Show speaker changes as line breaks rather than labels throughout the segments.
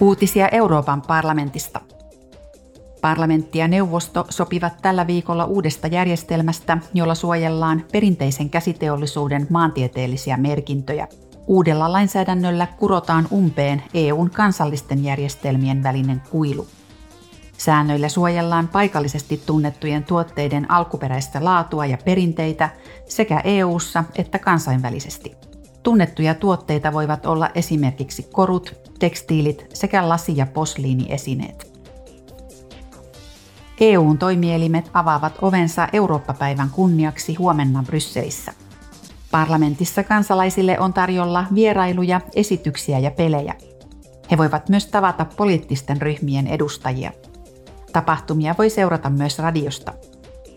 Uutisia Euroopan parlamentista. Parlamentti ja neuvosto sopivat tällä viikolla uudesta järjestelmästä, jolla suojellaan perinteisen käsiteollisuuden maantieteellisiä merkintöjä. Uudella lainsäädännöllä kurotaan umpeen EUn kansallisten järjestelmien välinen kuilu. Säännöillä suojellaan paikallisesti tunnettujen tuotteiden alkuperäistä laatua ja perinteitä sekä EU:ssa että kansainvälisesti. Tunnettuja tuotteita voivat olla esimerkiksi korut, tekstiilit sekä lasi- ja posliiniesineet. EUn toimielimet avaavat ovensa Eurooppa-päivän kunniaksi huomenna Brysselissä. Parlamentissa kansalaisille on tarjolla vierailuja, esityksiä ja pelejä. He voivat myös tavata poliittisten ryhmien edustajia. Tapahtumia voi seurata myös radiosta.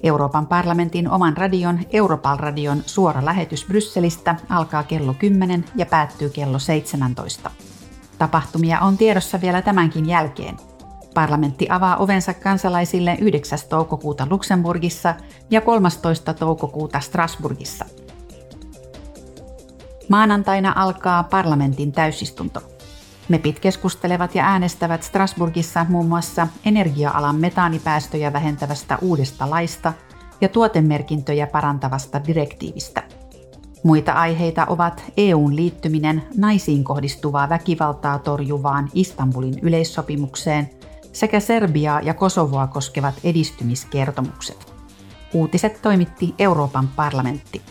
Euroopan parlamentin oman radion Europal-radion suora lähetys Brysselistä alkaa kello 10 ja päättyy kello 17. Tapahtumia on tiedossa vielä tämänkin jälkeen. Parlamentti avaa ovensa kansalaisille 9. toukokuuta Luxemburgissa ja 13. toukokuuta Strasburgissa. Maanantaina alkaa parlamentin täysistunto. MEPit keskustelevat ja äänestävät Strasburgissa muun muassa energia-alan metaanipäästöjä vähentävästä uudesta laista ja tuotemerkintöjä parantavasta direktiivistä. Muita aiheita ovat EUn liittyminen naisiin kohdistuvaa väkivaltaa torjuvaan Istanbulin yleissopimukseen sekä Serbiaa ja Kosovoa koskevat edistymiskertomukset. Uutiset toimitti Euroopan parlamentti.